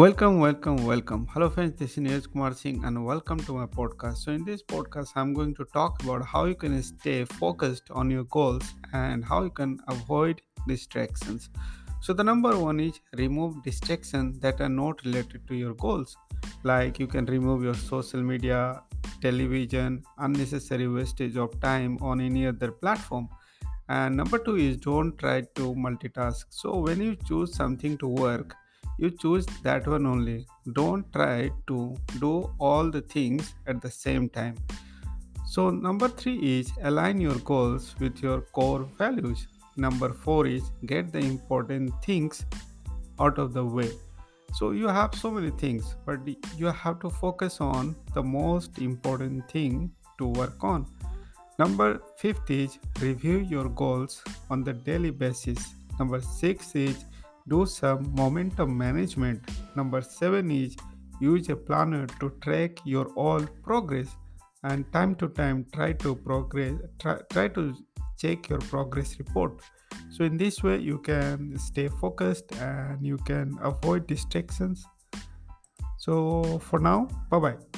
Welcome, welcome, welcome. Hello, friends. This is Neeraj Kumar Singh, and welcome to my podcast. So, in this podcast, I'm going to talk about how you can stay focused on your goals and how you can avoid distractions. So, the number one is remove distractions that are not related to your goals. Like you can remove your social media, television, unnecessary wastage of time on any other platform. And number two is don't try to multitask. So, when you choose something to work, you choose that one only. Don't try to do all the things at the same time. So, number three is align your goals with your core values. Number four is get the important things out of the way. So, you have so many things, but you have to focus on the most important thing to work on. Number fifth is review your goals on the daily basis. Number six is do some momentum management. Number seven is use a planner to track your all progress and time to time try to progress try, try to check your progress report. So in this way you can stay focused and you can avoid distractions. So for now bye bye